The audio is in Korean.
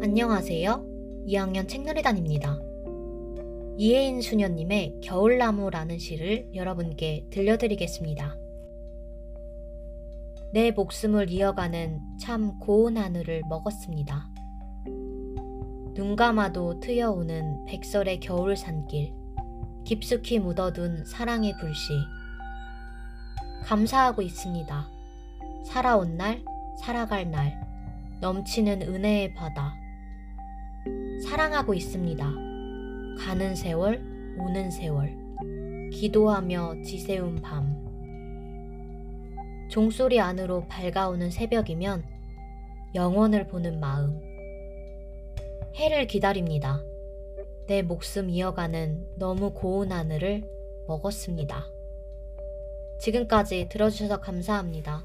안녕하세요. 2학년 책놀이단입니다. 이혜인 수녀님의 겨울나무라는 시를 여러분께 들려드리겠습니다. 내 목숨을 이어가는 참 고운 하늘을 먹었습니다. 눈 감아도 트여오는 백설의 겨울 산길, 깊숙이 묻어둔 사랑의 불씨. 감사하고 있습니다. 살아온 날, 살아갈 날, 넘치는 은혜의 바다. 사랑하고 있습니다. 가는 세월, 오는 세월. 기도하며 지새운 밤. 종소리 안으로 밝아오는 새벽이면 영원을 보는 마음. 해를 기다립니다. 내 목숨 이어가는 너무 고운 하늘을 먹었습니다. 지금까지 들어주셔서 감사합니다.